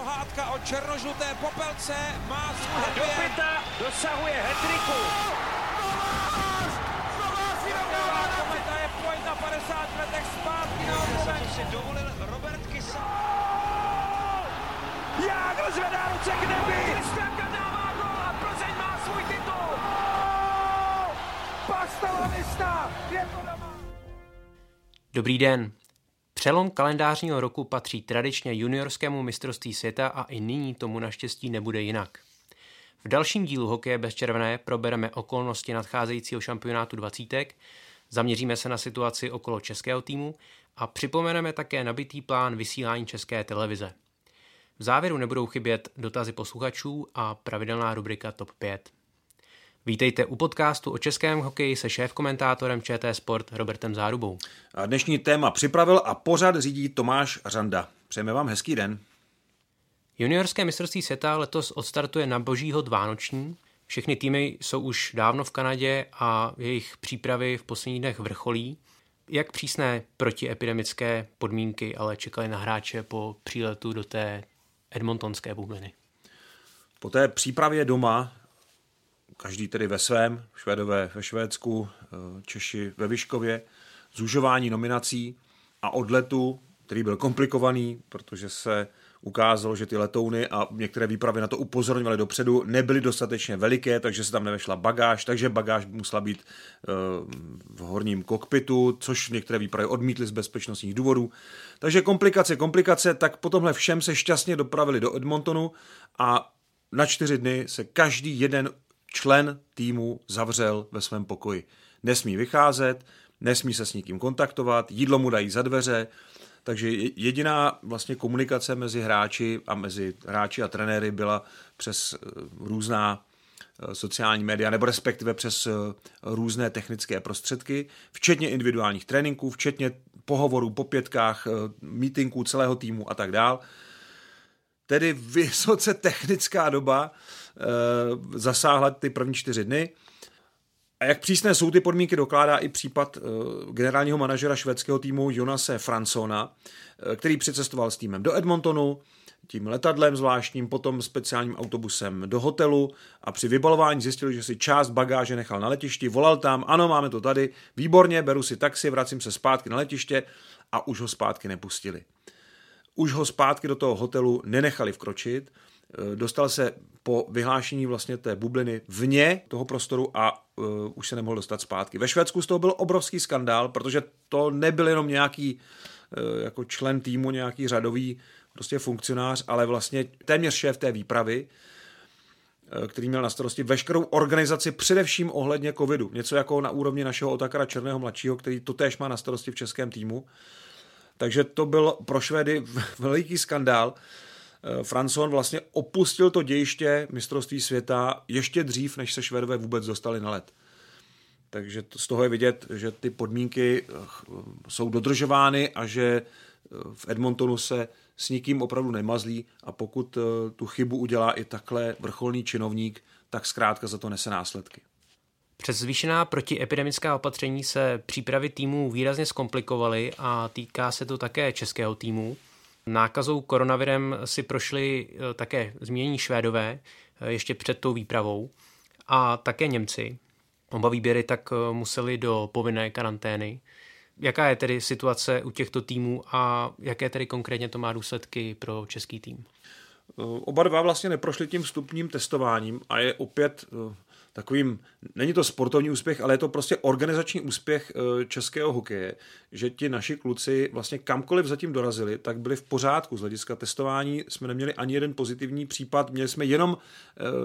pohádka o černožluté popelce má svůj. Dopita dosahuje hetriku. Kometa je pojď na 50 letech zpátky na si dovolil Robert Kysa. Jágr zvedá ruce k nebi. Kristianka dává gol a Plzeň má svůj titul. Je to doma. Dobrý den. Přelom kalendářního roku patří tradičně juniorskému mistrovství světa a i nyní tomu naštěstí nebude jinak. V dalším dílu Hokeje bez červené probereme okolnosti nadcházejícího šampionátu dvacítek, zaměříme se na situaci okolo českého týmu a připomeneme také nabitý plán vysílání české televize. V závěru nebudou chybět dotazy posluchačů a pravidelná rubrika TOP 5. Vítejte u podcastu o českém hokeji se šéf-komentátorem ČT Sport Robertem Zárubou. A dnešní téma připravil a pořad řídí Tomáš Řanda. Přejeme vám hezký den. Juniorské mistrovství světa letos odstartuje na božího dvánoční. Všechny týmy jsou už dávno v Kanadě a jejich přípravy v posledních dnech vrcholí. Jak přísné protiepidemické podmínky ale čekali na hráče po příletu do té edmontonské bubliny? Po té přípravě doma, každý tedy ve svém, Švédové ve Švédsku, Češi ve Vyškově, zužování nominací a odletu, který byl komplikovaný, protože se ukázalo, že ty letouny a některé výpravy na to upozorňovaly dopředu, nebyly dostatečně veliké, takže se tam nevešla bagáž, takže bagáž musela být v horním kokpitu, což některé výpravy odmítly z bezpečnostních důvodů. Takže komplikace, komplikace, tak po tomhle všem se šťastně dopravili do Edmontonu a na čtyři dny se každý jeden člen týmu zavřel ve svém pokoji. Nesmí vycházet, nesmí se s nikým kontaktovat, jídlo mu dají za dveře, takže jediná vlastně komunikace mezi hráči a mezi hráči a trenéry byla přes různá sociální média, nebo respektive přes různé technické prostředky, včetně individuálních tréninků, včetně pohovorů po pětkách, meetingů celého týmu a tak dál. Tedy vysoce technická doba zasáhla ty první čtyři dny. A jak přísné jsou ty podmínky, dokládá i případ generálního manažera švédského týmu Jonase Fransona, který přicestoval s týmem do Edmontonu, tím letadlem zvláštním, potom speciálním autobusem do hotelu a při vybalování zjistil, že si část bagáže nechal na letišti, volal tam, ano, máme to tady, výborně, beru si taxi, vracím se zpátky na letiště a už ho zpátky nepustili. Už ho zpátky do toho hotelu nenechali vkročit, dostal se po vyhlášení vlastně té bubliny vně toho prostoru a uh, už se nemohl dostat zpátky. Ve Švédsku z toho byl obrovský skandál, protože to nebyl jenom nějaký uh, jako člen týmu, nějaký řadový prostě funkcionář, ale vlastně téměř šéf té výpravy, uh, který měl na starosti veškerou organizaci především ohledně covidu. Něco jako na úrovni našeho Otakara Černého mladšího, který to též má na starosti v českém týmu. Takže to byl pro Švédy veliký skandál. Franson vlastně opustil to dějiště mistrovství světa ještě dřív, než se Švédové vůbec dostali na let. Takže z toho je vidět, že ty podmínky jsou dodržovány a že v Edmontonu se s nikým opravdu nemazlí a pokud tu chybu udělá i takhle vrcholný činovník, tak zkrátka za to nese následky. Přes zvýšená protiepidemická opatření se přípravy týmů výrazně zkomplikovaly a týká se to také českého týmu. Nákazou koronavirem si prošli také zmínění Švédové ještě před tou výpravou a také Němci. Oba výběry tak museli do povinné karantény. Jaká je tedy situace u těchto týmů a jaké tedy konkrétně to má důsledky pro český tým? Oba dva vlastně neprošli tím vstupním testováním a je opět takovým, není to sportovní úspěch, ale je to prostě organizační úspěch českého hokeje, že ti naši kluci vlastně kamkoliv zatím dorazili, tak byli v pořádku z hlediska testování. Jsme neměli ani jeden pozitivní případ, měli jsme jenom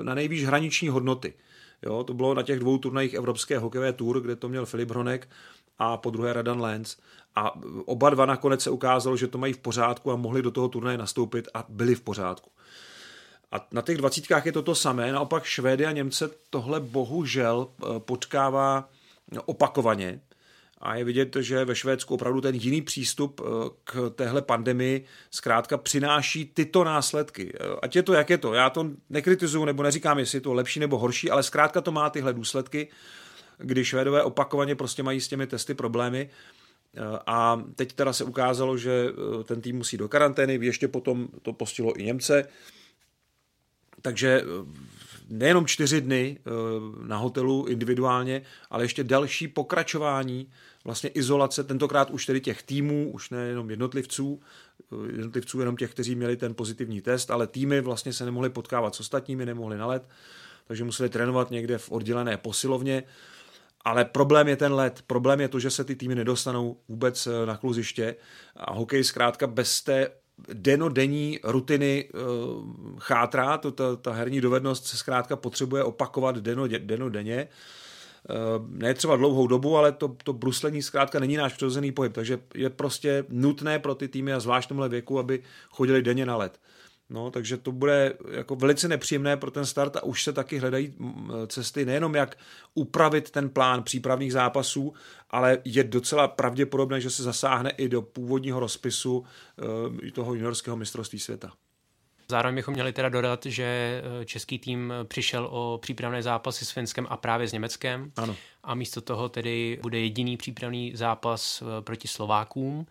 na nejvýš hraniční hodnoty. Jo, to bylo na těch dvou turnajích Evropské hokejové tour, kde to měl Filip Hronek a po druhé Radan Lenz. A oba dva nakonec se ukázalo, že to mají v pořádku a mohli do toho turnaje nastoupit a byli v pořádku. A na těch dvacítkách je to to samé, naopak Švédy a Němce tohle bohužel potkává opakovaně. A je vidět, že ve Švédsku opravdu ten jiný přístup k téhle pandemii zkrátka přináší tyto následky. Ať je to, jak je to. Já to nekritizuju nebo neříkám, jestli je to lepší nebo horší, ale zkrátka to má tyhle důsledky, kdy Švédové opakovaně prostě mají s těmi testy problémy A teď teda se ukázalo, že ten tým musí do karantény, ještě potom to postihlo i Němce. Takže nejenom čtyři dny na hotelu individuálně, ale ještě další pokračování vlastně izolace, tentokrát už tedy těch týmů, už nejenom jednotlivců, jednotlivců jenom těch, kteří měli ten pozitivní test, ale týmy vlastně se nemohly potkávat s ostatními, nemohli na let, takže museli trénovat někde v oddělené posilovně. Ale problém je ten let. Problém je to, že se ty týmy nedostanou vůbec eh, na kluziště a hokej zkrátka bez té denodenní rutiny uh, chátrá, to, ta, ta herní dovednost se zkrátka potřebuje opakovat deno, denodenně. Uh, ne třeba dlouhou dobu, ale to, to bruslení zkrátka není náš přirozený pohyb, takže je prostě nutné pro ty týmy a zvlášť tomhle věku, aby chodili denně na let. No, takže to bude jako velice nepříjemné pro ten start a už se taky hledají cesty nejenom jak upravit ten plán přípravných zápasů, ale je docela pravděpodobné, že se zasáhne i do původního rozpisu uh, toho juniorského mistrovství světa. Zároveň bychom měli teda dodat, že eh, český tým přišel o přípravné zápasy s Finskem a právě s Německem. Ano. A místo toho tedy bude jediný přípravný zápas eh, proti Slovákům,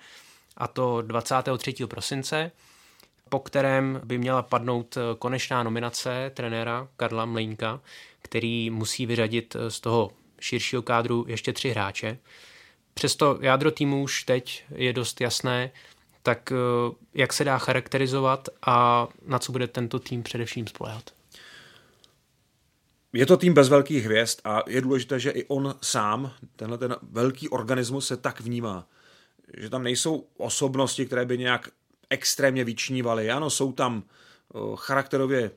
a to 23. prosince po kterém by měla padnout eh, konečná nominace trenéra Karla Mlejnka, který musí vyřadit eh, z toho širšího kádru ještě tři hráče. Přesto jádro týmu už teď je dost jasné, tak eh, jak se dá charakterizovat a na co bude tento tým především spolehat? Je to tým bez velkých hvězd a je důležité, že i on sám, tenhle ten velký organismus se tak vnímá, že tam nejsou osobnosti, které by nějak extrémně vyčnívali. Ano, jsou tam charakterově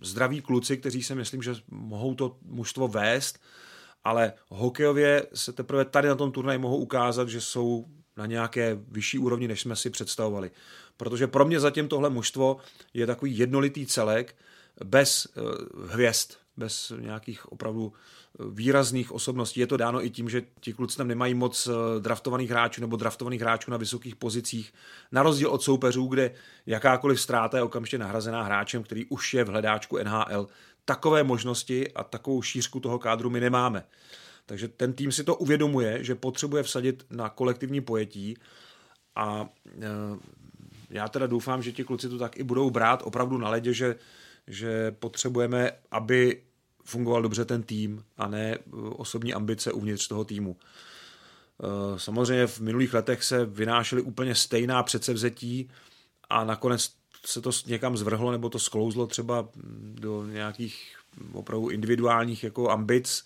zdraví kluci, kteří si myslím, že mohou to mužstvo vést, ale hokejově se teprve tady na tom turnaji mohou ukázat, že jsou na nějaké vyšší úrovni, než jsme si představovali. Protože pro mě zatím tohle mužstvo je takový jednolitý celek bez hvězd, bez nějakých opravdu výrazných osobností. Je to dáno i tím, že ti kluci tam nemají moc eh, draftovaných hráčů nebo draftovaných hráčů na vysokých pozicích. Na rozdíl od soupeřů, kde jakákoliv ztráta je okamžitě nahrazená hráčem, který už je v hledáčku NHL. Takové možnosti a takovou šířku toho kádru my nemáme. Takže ten tým si to uvědomuje, že potřebuje vsadit na kolektivní pojetí a e, já teda doufám, že ti kluci to tak i budou brát opravdu na ledě, že, že potřebujeme, aby fungoval dobře ten tým a ne uh, osobní ambice uvnitř toho týmu. Uh, samozřejmě v minulých letech se vynášely úplně stejná předsevzetí a nakonec se to někam zvrhlo nebo to sklouzlo třeba do nějakých opravdu individuálních jako ambic.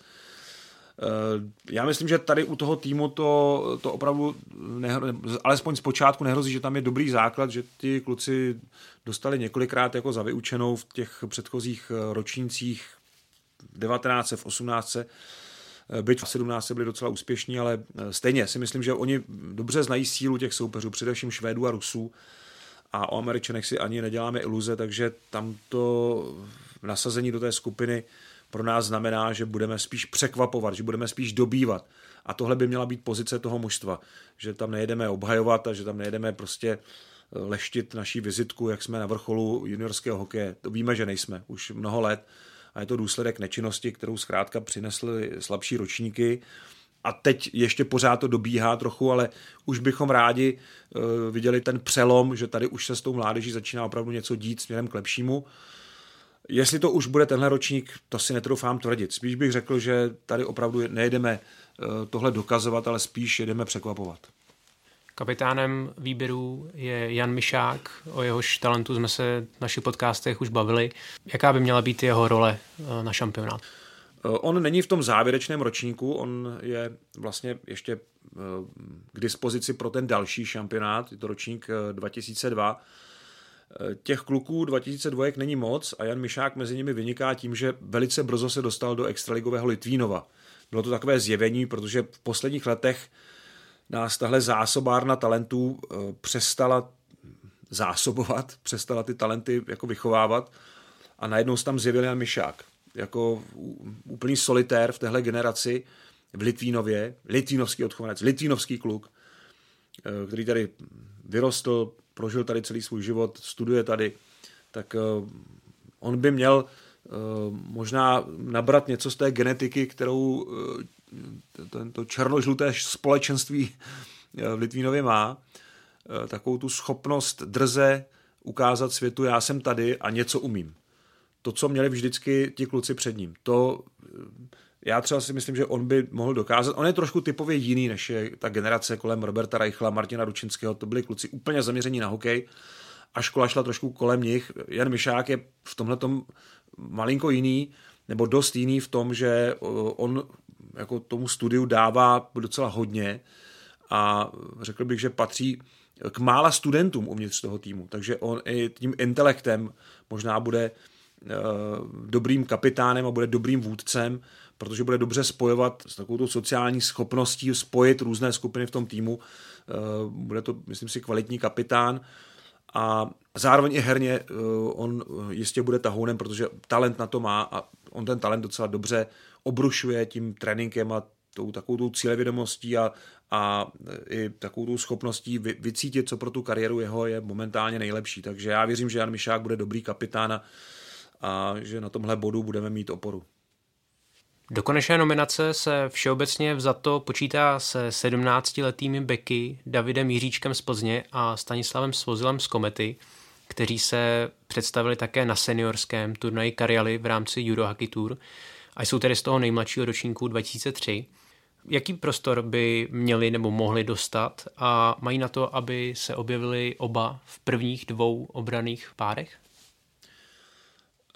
Uh, já myslím, že tady u toho týmu to, to opravdu, nehro, alespoň z počátku nehrozí, že tam je dobrý základ, že ty kluci dostali několikrát jako za vyučenou v těch předchozích ročnících 19, v 18, byť v 17 byli docela úspěšní, ale eh, stejně si myslím, že oni dobře znají sílu těch soupeřů, především Švédů a Rusů a o Američanech si ani neděláme iluze, takže tam to nasazení do té skupiny pro nás znamená, že budeme spíš překvapovat, že budeme spíš dobývat. A tohle by měla být pozice toho mužstva, že tam nejedeme obhajovat a že tam nejedeme prostě eh, leštit naší vizitku, jak jsme na vrcholu juniorského hokeje. To víme, že nejsme už mnoho let a je to důsledek nečinnosti, kterou zkrátka přinesly slabší ročníky. A teď ještě pořád to dobíhá trochu, ale už bychom rádi uh, viděli ten přelom, že tady už se s tou mládeží začíná opravdu něco dít směrem k lepšímu. Jestli to už bude tenhle ročník, to si netroufám tvrdit. Spíš bych řekl, že tady opravdu nejedeme uh, tohle dokazovat, ale spíš jedeme překvapovat. Kapitánem výběru je Jan Mišák, o jehož talentu jsme se v našich podcastech už bavili. Jaká by měla být jeho role eh, na šampionát? Eh, on není v tom závěrečném ročníku, on je vlastně ještě eh, k dispozici pro ten další šampionát, je to ročník 2002. Těch kluků 2002 není moc a Jan Mišák mezi nimi vyniká tím, že velice brzo se dostal do extraligového Litvínova. Bylo to takové zjevení, protože v posledních letech nás tahle zásobárna talentů eh, přestala zásobovat, přestala ty talenty jako vychovávat a najednou se tam zjevil Jan Mišák jako úplný solitér v téhle generaci v Litvínově, litvínovský odchovanec, litvínovský kluk, eh, který tady vyrostl, prožil tady celý svůj život, studuje tady, tak eh, on by měl možná nabrat něco z té genetiky, kterou to černožluté společenství v Litvínově má, takovou tu schopnost drze ukázat světu, já jsem tady a něco umím. To, co měli vždycky ti kluci před ním. To já třeba si myslím, že on by mohl dokázat. On je trošku typově jiný, než je ta generace kolem Roberta Reichla, Martina Ručinského. To byli kluci úplně zaměření na hokej a škola šla trošku kolem nich. Jan Mišák je v tomhle malinko jiný, nebo dost jiný v tom, že on jako tomu studiu dává docela hodně a řekl bych, že patří k mála studentům uvnitř toho týmu, takže on i tím intelektem možná bude uh, dobrým kapitánem a bude dobrým vůdcem, protože bude dobře spojovat s takovou sociální schopností spojit různé skupiny v tom týmu. Uh, bude to, myslím si, kvalitní kapitán a zároveň i herně uh, on jistě bude tahounem, protože talent na to má a on ten talent docela dobře obrušuje tím tréninkem a tou takovou tou cílevědomostí a, a i takovou tou schopností vy, vycítit, co pro tu kariéru jeho je momentálně nejlepší. Takže já věřím, že Jan Mišák bude dobrý kapitán a, a že na tomhle bodu budeme mít oporu. Do konečné nominace se všeobecně vzato počítá se 17-letými beky Davidem Jiříčkem z Plzně a Stanislavem Svozilem z Komety, kteří se představili také na seniorském turnaji Karialy v rámci Eurohockey Tour a jsou tedy z toho nejmladšího ročníku 2003 jaký prostor by měli nebo mohli dostat a mají na to, aby se objevili oba v prvních dvou obraných párech?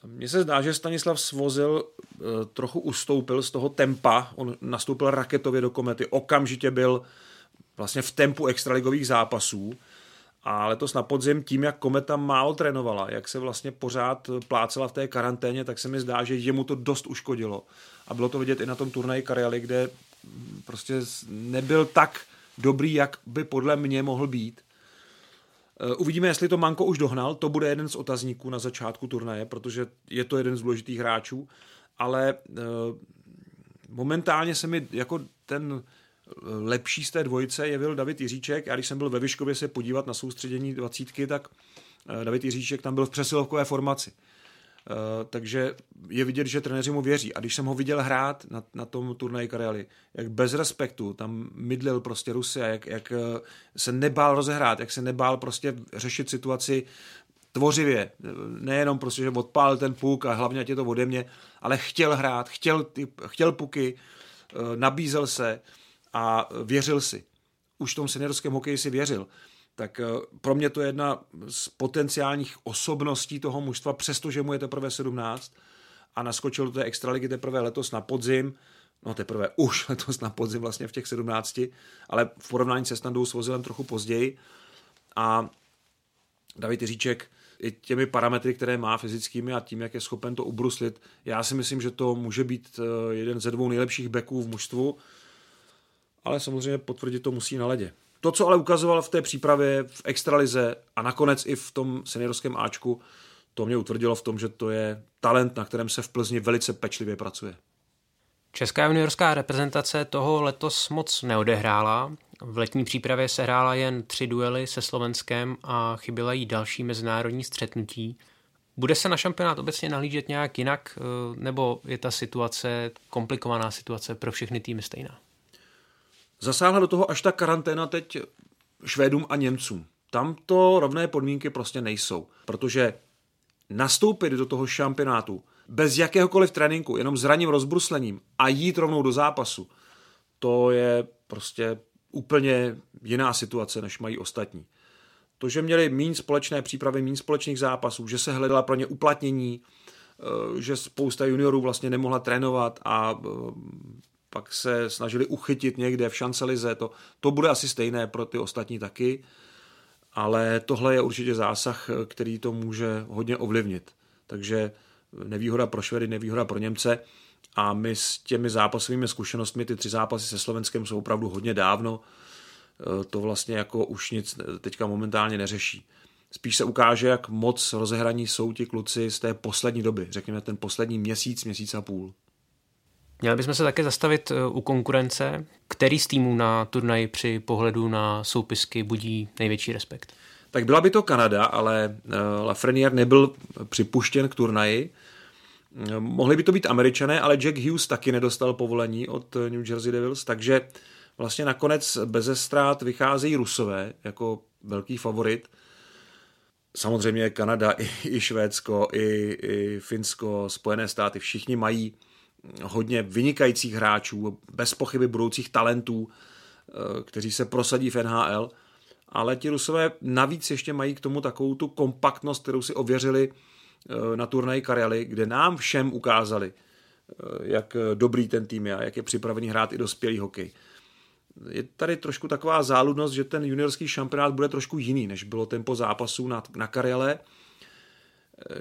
Mně se zdá, že Stanislav Svozil eh, trochu ustoupil z toho tempa, on nastoupil raketově do komety, okamžitě byl vlastně v tempu extraligových zápasů a letos na podzim tím, jak Kometa málo trénovala, jak se vlastně pořád plácela v té karanténě, tak se mi zdá, že jemu to dost uškodilo. A bylo to vidět i na tom turnaji Karialy, kde prostě nebyl tak dobrý, jak by podle mě mohl být. Eh, uvidíme, jestli to Manko už dohnal, to bude jeden z otazníků na začátku turnaje, protože je to jeden z důležitých hráčů, ale eh, momentálně se mi jako ten lepší z té dvojice jevil David Jiříček. Já když jsem byl ve Vyškově se podívat na soustředění dvacítky, tak David Jiříček tam byl v přesilovkové formaci. Eh, takže je vidět, že trenéři mu věří. A když jsem ho viděl hrát na, na tom turnaji Karely, jak bez respektu tam mydlil prostě Rusy a jak, jak eh, se nebál rozehrát, jak se nebál prostě řešit situaci tvořivě. Nejenom prostě, že odpálil ten puk a hlavně je to ode mě, ale chtěl hrát, chtěl, chtěl puky, eh, nabízel se a věřil si. Už v tom seniorském hokeji si věřil. Tak eh, pro mě to je jedna z potenciálních osobností toho mužstva, přestože mu je teprve 17 a naskočil do té extraligy teprve letos na podzim, no teprve už letos na podzim vlastně v těch 17, ale v porovnání se Standou s Vozilem trochu později. A David Jiříček i těmi parametry, které má fyzickými a tím, jak je schopen to ubruslit, já si myslím, že to může být eh, jeden ze dvou nejlepších beků v mužstvu, ale samozřejmě potvrdit to musí na ledě. To, co ale ukazoval v té přípravě v extralize a nakonec i v tom seniorském Ačku, to mě utvrdilo v tom, že to je talent, na kterém se v Plzni velice pečlivě pracuje. Česká juniorská reprezentace toho letos moc neodehrála. V letní přípravě se hrála jen tři duely se Slovenskem a chyběla jí další mezinárodní střetnutí. Bude se na šampionát obecně nahlížet nějak jinak, eh, nebo je ta situace, komplikovaná situace pro všechny týmy stejná? Zasáhla do toho až ta karanténa teď Švédům a Němcům. Tam to rovné podmínky prostě nejsou, protože nastoupit do toho šampionátu bez jakéhokoliv tréninku, jenom s ranním rozbruslením a jít rovnou do zápasu, to je prostě úplně jiná situace, než mají ostatní. To, že měli méně společné přípravy, méně společných zápasů, že se hledala pro ně uplatnění, eh, že spousta juniorů vlastně nemohla trénovat a eh, pak se snažili uchytit někde v šancelize, to, to bude asi stejné pro ty ostatní taky, ale tohle je určitě zásah, který to může hodně ovlivnit. Takže nevýhoda pro Švedy, nevýhoda pro Němce a my s těmi zápasovými zkušenostmi, ty tři zápasy se Slovenskem jsou opravdu hodně dávno, to vlastně jako už nic teďka momentálně neřeší. Spíš se ukáže, jak moc rozehraní jsou ti kluci z té poslední doby, řekněme ten poslední měsíc, měsíc a půl. Měli bychom se také zastavit eh, u konkurence. Který z týmů na turnaji při pohledu na soupisky budí největší respekt? Tak byla by to Kanada, ale eh, Lafreniere nebyl připuštěn k turnaji Mohli by to být američané, ale Jack Hughes taky nedostal povolení od New Jersey Devils, takže vlastně nakonec bez ztrát vycházejí Rusové jako velký favorit. Samozřejmě Kanada, i, i Švédsko, i, i Finsko, Spojené státy, všichni mají hodně vynikajících hráčů, bez pochyby budoucích talentů, eh, kteří se prosadí v NHL, ale ti Rusové navíc ještě mají k tomu takovou tu kompaktnost, kterou si ověřili eh, na turnaji Karely, kde nám všem ukázali, eh, jak dobrý ten tým je a jak je připravený hrát i dospělý hokej. Je tady trošku taková záludnost, že ten juniorský šampionát bude trošku jiný, než bylo tempo zápasů na, na Karele,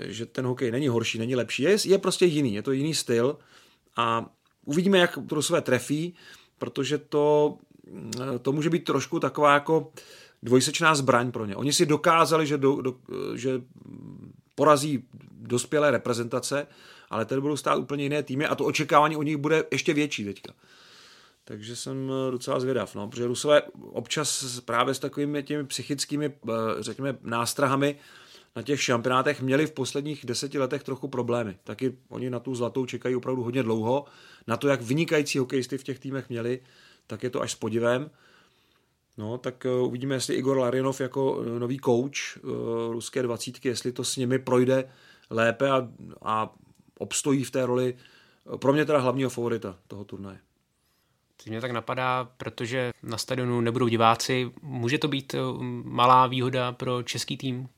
že ten hokej není horší, není lepší, je, je prostě jiný, je to jiný styl a uvidíme, jak to své trefí, protože to, to může být trošku taková jako dvojsečná zbraň pro ně. Oni si dokázali, že, do, do, že porazí dospělé reprezentace, ale tady budou stát úplně jiné týmy a to očekávání u nich bude ještě větší teďka. Takže jsem docela zvědav, no, protože Rusové občas právě s takovými těmi psychickými, eh, řekněme, nástrahami na těch šampionátech měli v posledních deseti letech trochu problémy. Taky oni na tu zlatou čekají opravdu hodně dlouho. Na to, jak vynikající hokejisty v těch týmech měli, tak je to až s podivem. No, tak eh, uvidíme, jestli Igor Larionov jako eh, nový coach uh, ruské dvacítky, jestli to s nimi projde lépe a, a obstojí v té roli pro mě teda hlavního favorita toho turnaje. Teď mě tak napadá, protože na stadionu nebudou diváci, může to být malá výhoda pro český tým,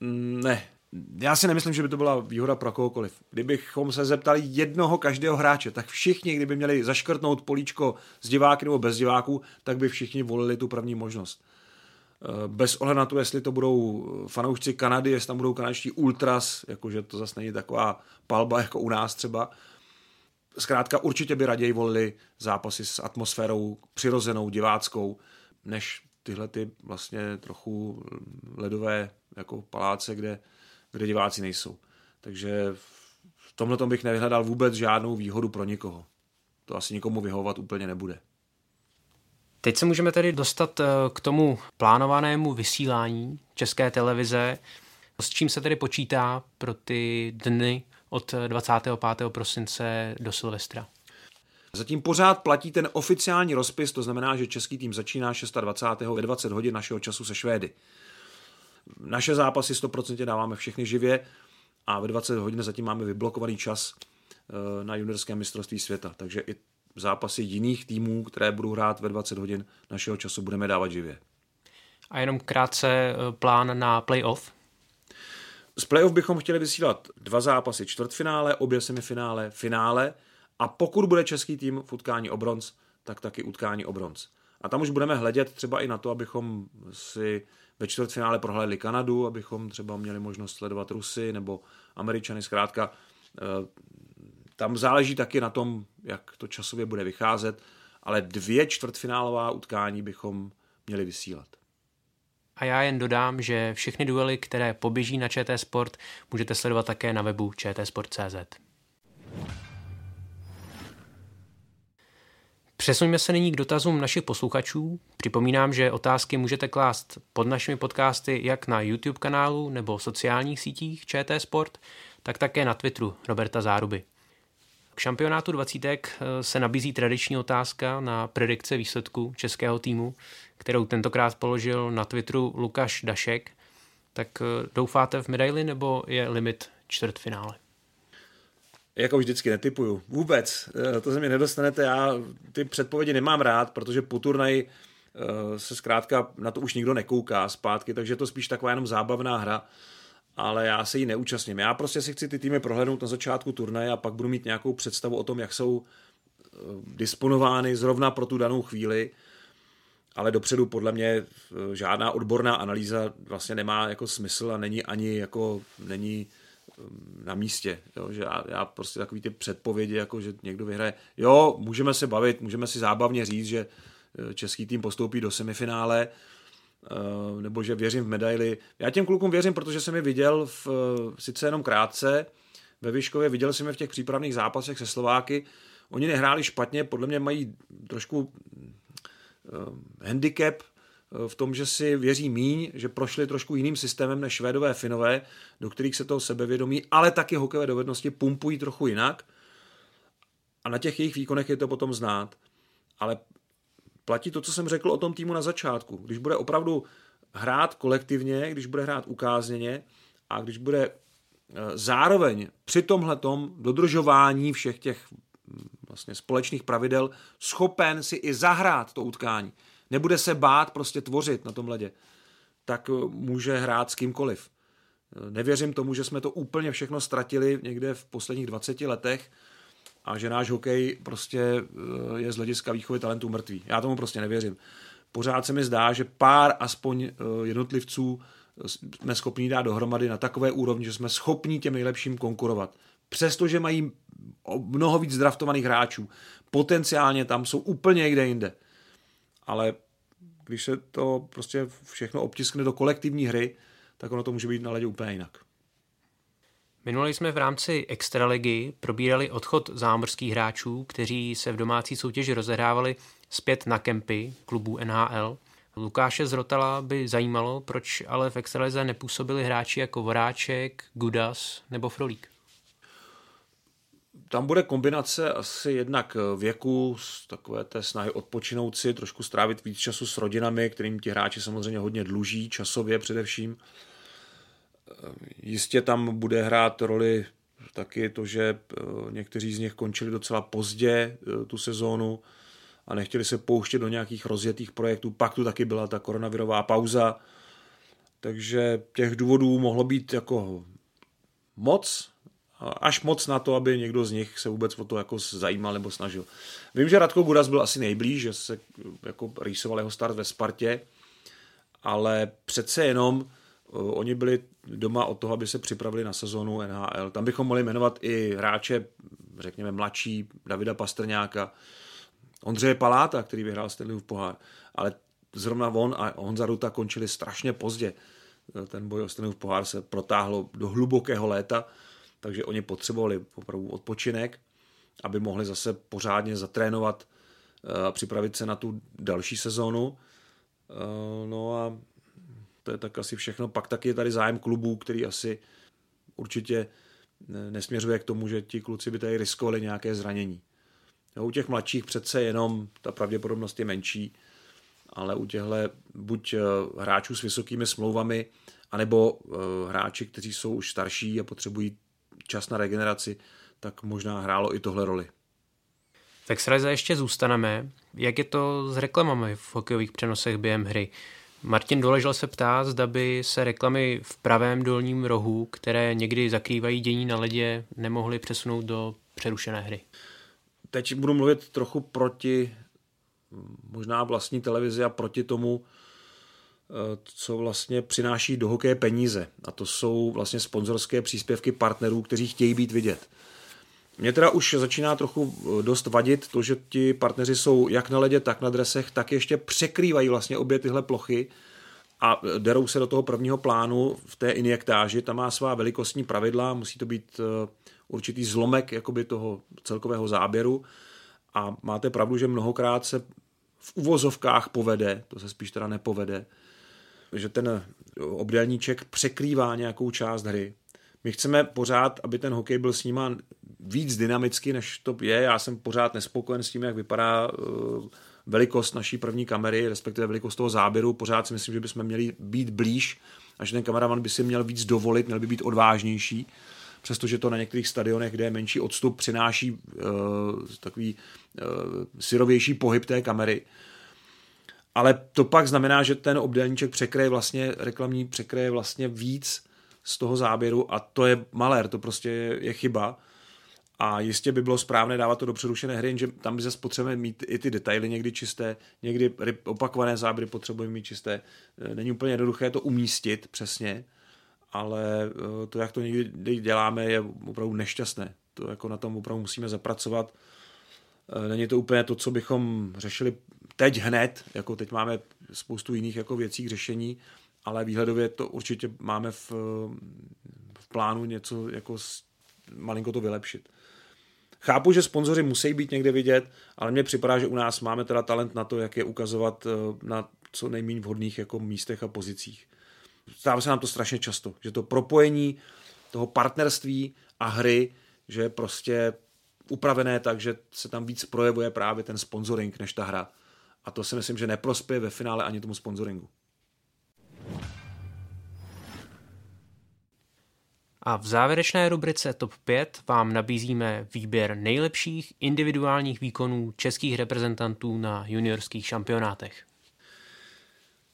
ne, já si nemyslím, že by to byla výhoda pro kohokoliv. Kdybychom se zeptali jednoho každého hráče, tak všichni, kdyby měli zaškrtnout políčko z diváky nebo bez diváků, tak by všichni volili tu první možnost. Eh, bez ohledu na to, jestli to budou fanoušci Kanady, jestli tam budou kanadští ultras, jakože to zase není taková palba jako u nás třeba. Zkrátka určitě by raději volili zápasy s atmosférou přirozenou, diváckou, než tyhle ty vlastně trochu ledové jako paláce, kde, kde diváci nejsou. Takže v tomhle tom bych nevyhledal vůbec žádnou výhodu pro nikoho. To asi nikomu vyhovovat úplně nebude. Teď se můžeme tedy dostat eh, k tomu plánovanému vysílání české televize. S čím se tedy počítá pro ty dny od 25. prosince do Silvestra? Zatím pořád platí ten oficiální rozpis, to znamená, že český tým začíná 26. ve 20 hodin našeho času se Švédy. Naše zápasy 100% dáváme všechny živě a ve 20 hodin zatím máme vyblokovaný čas eh, na juniorském mistrovství světa, takže i zápasy jiných týmů, které budou hrát ve 20 hodin našeho času, budeme dávat živě. A jenom krátce eh, plán na playoff? Z playoff bychom chtěli vysílat dva zápasy, čtvrtfinále, obě semifinále, finále a pokud bude český tým v utkání o bronz, tak taky utkání o bronz. A tam už budeme hledět třeba i na to, abychom si ve čtvrtfinále prohlédli Kanadu, abychom třeba měli možnost sledovat Rusy nebo Američany. Zkrátka, eh, tam záleží taky na tom, jak to časově bude vycházet, ale dvě čtvrtfinálová utkání bychom měli vysílat. A já jen dodám, že všechny duely, které poběží na ČT Sport, můžete sledovat také na webu čtsport.cz. Přesuňme se nyní k dotazům našich posluchačů. Připomínám, že otázky můžete klást pod našimi podcasty jak na YouTube kanálu nebo sociálních sítích ČT Sport, tak také na Twitteru Roberta Záruby. K šampionátu 20 eh, se nabízí tradiční otázka na predikce výsledku českého týmu, kterou tentokrát položil na Twitteru Lukáš Dašek. Tak eh, doufáte v medaili nebo je limit čtvrtfinále? Jako vždycky netypuju. Vůbec. Eh, to se mě nedostanete. Já ty předpovědi nemám rád, protože po turnaji eh, se zkrátka na to už nikdo nekouká zpátky, takže je to spíš taková jenom zábavná hra, ale já se jí neúčastním. Já prostě si chci ty týmy prohlédnout na začátku turnaje a pak budu mít nějakou představu o tom, jak jsou eh, disponovány zrovna pro tu danou chvíli, ale dopředu podle mě žádná odborná analýza vlastně nemá jako smysl a není ani jako, není na místě. Jo? Že já, já prostě takový ty předpovědi, jako že někdo vyhraje. Jo, můžeme se bavit, můžeme si zábavně říct, že eh, český tým postoupí do semifinále, eh, nebo že věřím v medaili. Já těm klukům věřím, protože jsem je viděl v, sice jenom krátce ve Vyškově, viděl jsem je v těch přípravných zápasech se Slováky. Oni nehráli špatně, podle mě mají trošku handicap v tom, že si věří míň, že prošli trošku jiným systémem než Švédové, Finové, do kterých se toho sebevědomí, ale taky hokejové dovednosti pumpují trochu jinak. A na těch jejich výkonech je to potom znát. Ale platí to, co jsem řekl o tom týmu na začátku. Když bude opravdu hrát kolektivně, když bude hrát ukázněně a když bude eh, zároveň při tomhletom dodržování všech těch hm, vlastně společných pravidel schopen si i zahrát to utkání. Nebude se bát prostě tvořit na tom ledě. Tak eh, může hrát s kýmkoliv. Eh, nevěřím tomu, že jsme to úplně všechno ztratili někde v posledních 20 letech a že náš hokej prostě je z hlediska výchovy talentů mrtvý. Já tomu prostě nevěřím pořád se mi zdá, že pár aspoň eh, jednotlivců eh, jsme schopni dát dohromady na takové úrovni, že jsme schopni těm nejlepším konkurovat. Přestože mají mnoho víc draftovaných hráčů, potenciálně tam jsou úplně někde jinde. Ale když se to prostě všechno obtiskne do kolektivní hry, tak ono to může být na ledě úplně jinak. Minule jsme v rámci Extraligy probírali odchod zámořských hráčů, kteří se v domácí soutěži rozehrávali zpět na kempy klubů NHL. Lukáše Zrotala by zajímalo, proč ale v Extralize nepůsobili hráči jako Voráček, Gudas nebo Frolík. Tam bude kombinace asi jednak věku, takové té snahy odpočinout si, trošku strávit víc času s rodinami, kterým ti hráči samozřejmě hodně dluží, časově především. Jistě tam bude hrát roli taky to, že eh, někteří z nich končili docela pozdě eh, tu sezónu a nechtěli se pouštět do nějakých rozjetých projektů. Pak tu taky byla ta koronavirová pauza, takže těch důvodů mohlo být jako moc, až moc na to, aby někdo z nich se vůbec o to jako zajímal nebo snažil. Vím, že Radko Gudas byl asi nejblíž, že se jako rýsoval jeho start ve Spartě, ale přece jenom Oni byli doma od toho, aby se připravili na sezónu NHL. Tam bychom mohli jmenovat i hráče, řekněme, mladší, Davida Pastrňáka, Ondřeje Paláta, který vyhrál Stanleyův pohár. Ale zrovna on a Honza Ruta končili strašně pozdě. Ten boj o Stanleyův pohár se protáhlo do hlubokého léta, takže oni potřebovali opravdu odpočinek, aby mohli zase pořádně zatrénovat a připravit se na tu další sezónu. No a to je tak asi všechno. Pak taky je tady zájem klubů, který asi určitě nesměřuje k tomu, že ti kluci by tady riskovali nějaké zranění. Jo, u těch mladších přece jenom ta pravděpodobnost je menší, ale u těchto buď eh, hráčů s vysokými smlouvami, anebo eh, hráči, kteří jsou už starší a potřebují čas na regeneraci, tak možná hrálo i tohle roli. V Extralize ještě zůstaneme. Jak je to s reklamami v hokejových přenosech během hry? Martin Doležel se ptá, zda by se reklamy v pravém dolním rohu, které někdy zakrývají dění na ledě, nemohly přesunout do přerušené hry. Teď budu mluvit trochu proti možná vlastní televizi a proti tomu, co vlastně přináší do hokeje peníze. A to jsou vlastně sponzorské příspěvky partnerů, kteří chtějí být vidět. Mě teda už začíná trochu eh, dost vadit to, že ti partneři jsou jak na ledě, tak na dresech, tak ještě překrývají vlastně obě tyhle plochy a eh, derou se do toho prvního plánu v té injektáži. Tam má svá velikostní pravidla, musí to být eh, určitý zlomek jakoby toho celkového záběru a máte pravdu, že mnohokrát se v uvozovkách povede, to se spíš teda nepovede, že ten obdélníček překrývá nějakou část hry. My chceme pořád, aby ten hokej byl snímán víc dynamicky, než to je. Já jsem pořád nespokojen s tím, jak vypadá uh, velikost naší první kamery, respektive velikost toho záběru. Pořád si myslím, že bychom měli být blíž a že ten kameraman by si měl víc dovolit, měl by být odvážnější. Přestože to na některých stadionech, kde je menší odstup, přináší uh, takový uh, syrovější pohyb té kamery. Ale to pak znamená, že ten obdélníček překryje vlastně, reklamní překryje vlastně víc z toho záběru a to je malér, to prostě je, je chyba a jistě by bylo správné dávat to do přerušené hry, že tam by zase potřebujeme mít i ty detaily někdy čisté, někdy opakované záběry potřebujeme mít čisté. E, není úplně jednoduché to umístit přesně, ale e, to, jak to někdy děláme, je opravdu nešťastné. To jako na tom opravdu musíme zapracovat. E, není to úplně to, co bychom řešili teď hned, jako teď máme spoustu jiných jako věcí k řešení, ale výhledově to určitě máme v, v plánu něco jako malinko to vylepšit. Chápu, že sponzoři musí být někde vidět, ale mně připadá, že u nás máme teda talent na to, jak je ukazovat eh, na co nejméně vhodných jako místech a pozicích. Stává se nám to strašně často, že to propojení toho partnerství a hry, že je prostě upravené tak, že se tam víc projevuje právě ten sponsoring než ta hra. A to si myslím, že neprospěje ve finále ani tomu sponsoringu. A v závěrečné rubrice TOP 5 vám nabízíme výběr nejlepších individuálních výkonů českých reprezentantů na juniorských šampionátech.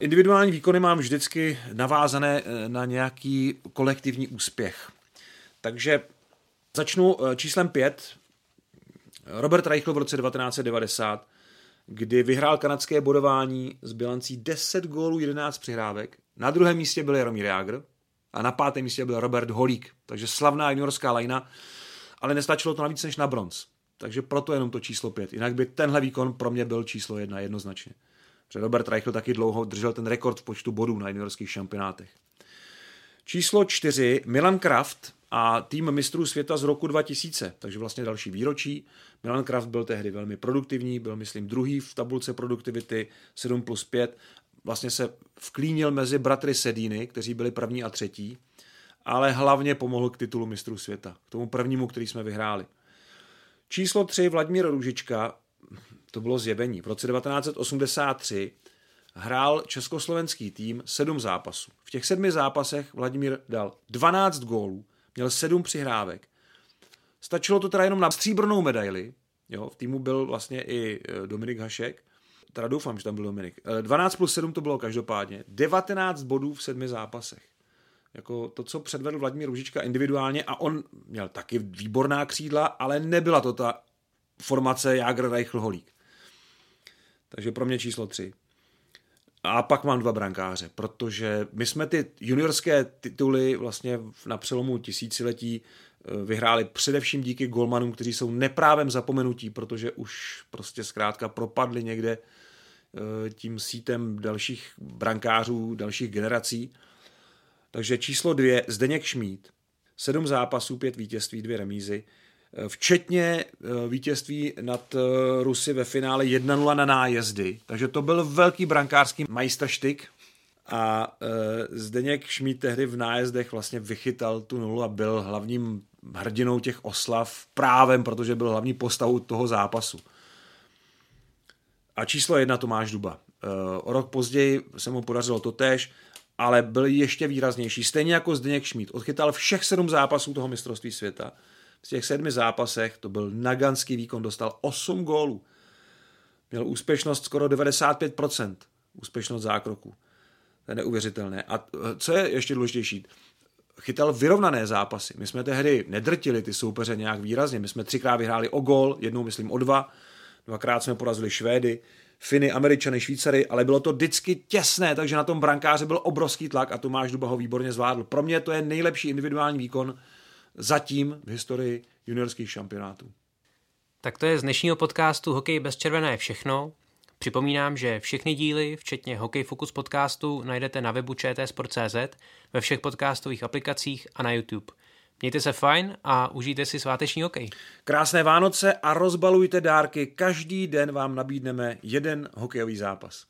Individuální výkony mám vždycky navázané eh, na nějaký kolektivní úspěch. Takže začnu eh, číslem 5. Robert Reichl v roce 1990, kdy vyhrál kanadské bodování s bilancí 10 gólů, 11 přihrávek. Na druhém místě byl Jaromír Jágr, a na pátém místě byl Robert Holík. Takže slavná juniorská lajna, ale nestačilo to navíc než na bronz. Takže proto jenom to číslo pět. Jinak by tenhle výkon pro mě byl číslo jedna jednoznačně. Protože Robert Reichl taky dlouho držel ten rekord v počtu bodů na juniorských šampionátech. Číslo čtyři, Milan Kraft a tým mistrů světa z roku 2000, takže vlastně další výročí. Milan Kraft byl tehdy velmi produktivní, byl myslím druhý v tabulce produktivity 7 plus 5 vlastně se vklínil mezi bratry Sedíny, kteří byli první a třetí, ale hlavně pomohl k titulu mistrů světa, k tomu prvnímu, který jsme vyhráli. Číslo 3 Vladimír Růžička, to bylo zjevení. V roce 1983 hrál československý tým sedm zápasů. V těch sedmi zápasech Vladimír dal 12 gólů, měl sedm přihrávek. Stačilo to teda jenom na stříbrnou medaili, jo, v týmu byl vlastně i e, Dominik Hašek, teda doufám, že tam byl Dominik. 12 eh, plus 7 to bylo každopádně. 19 bodů v sedmi zápasech. Jako to, co předvedl Vladimír Ružička individuálně a on měl taky výborná křídla, ale nebyla to ta formace Jágr, Reichl, Holík. Takže pro mě číslo 3. A pak mám dva brankáře, protože my jsme ty juniorské tituly vlastně na přelomu tisíciletí eh, vyhráli především díky golmanům, kteří jsou neprávem zapomenutí, protože už prostě zkrátka propadli někde Eh, tím sítem dalších brankářů, dalších generací. Takže číslo dvě, Zdeněk Šmíd. Sedm zápasů, pět vítězství, dvě remízy. Eh, včetně eh, vítězství nad Rusy ve finále 1-0 na nájezdy. Takže to byl velký brankářský majstrštyk. A Zdeněk Šmíd tehdy v nájezdech vlastně vychytal tu nulu a byl hlavním hrdinou těch oslav právem, protože byl hlavní postavou toho zápasu. A číslo jedna Tomáš Duba. Eh, o rok později se mu podařilo to tež, ale byl ještě výraznější. Stejně jako Zdeněk Šmíd. Odchytal všech sedm zápasů toho mistrovství světa. V těch sedmi zápasech to byl naganský výkon, dostal 8 gólů. Měl úspěšnost skoro 95%. Úspěšnost zákroku. To je neuvěřitelné. A co je ještě důležitější? Chytal vyrovnané zápasy. My jsme tehdy nedrtili ty soupeře nějak výrazně. My jsme třikrát vyhráli o gól, jednou myslím o dva Dvakrát jsme porazili Švédy, Finy, Američany, Švýcary, ale bylo to vždycky těsné, takže na tom brankáři byl obrovský tlak a Tomáš Duba ho výborně zvládl. Pro mě to je nejlepší individuální výkon zatím v historii juniorských šampionátů. Tak to je z dnešního podcastu Hokej bez červené všechno. Připomínám, že všechny díly, včetně Hokej Focus podcastu, najdete na webu čtsport.cz, ve všech podcastových aplikacích a na YouTube. Mějte se fajn a užijte si sváteční hokej. Krásné Vánoce a rozbalujte dárky. Každý den vám nabídneme jeden hokejový zápas.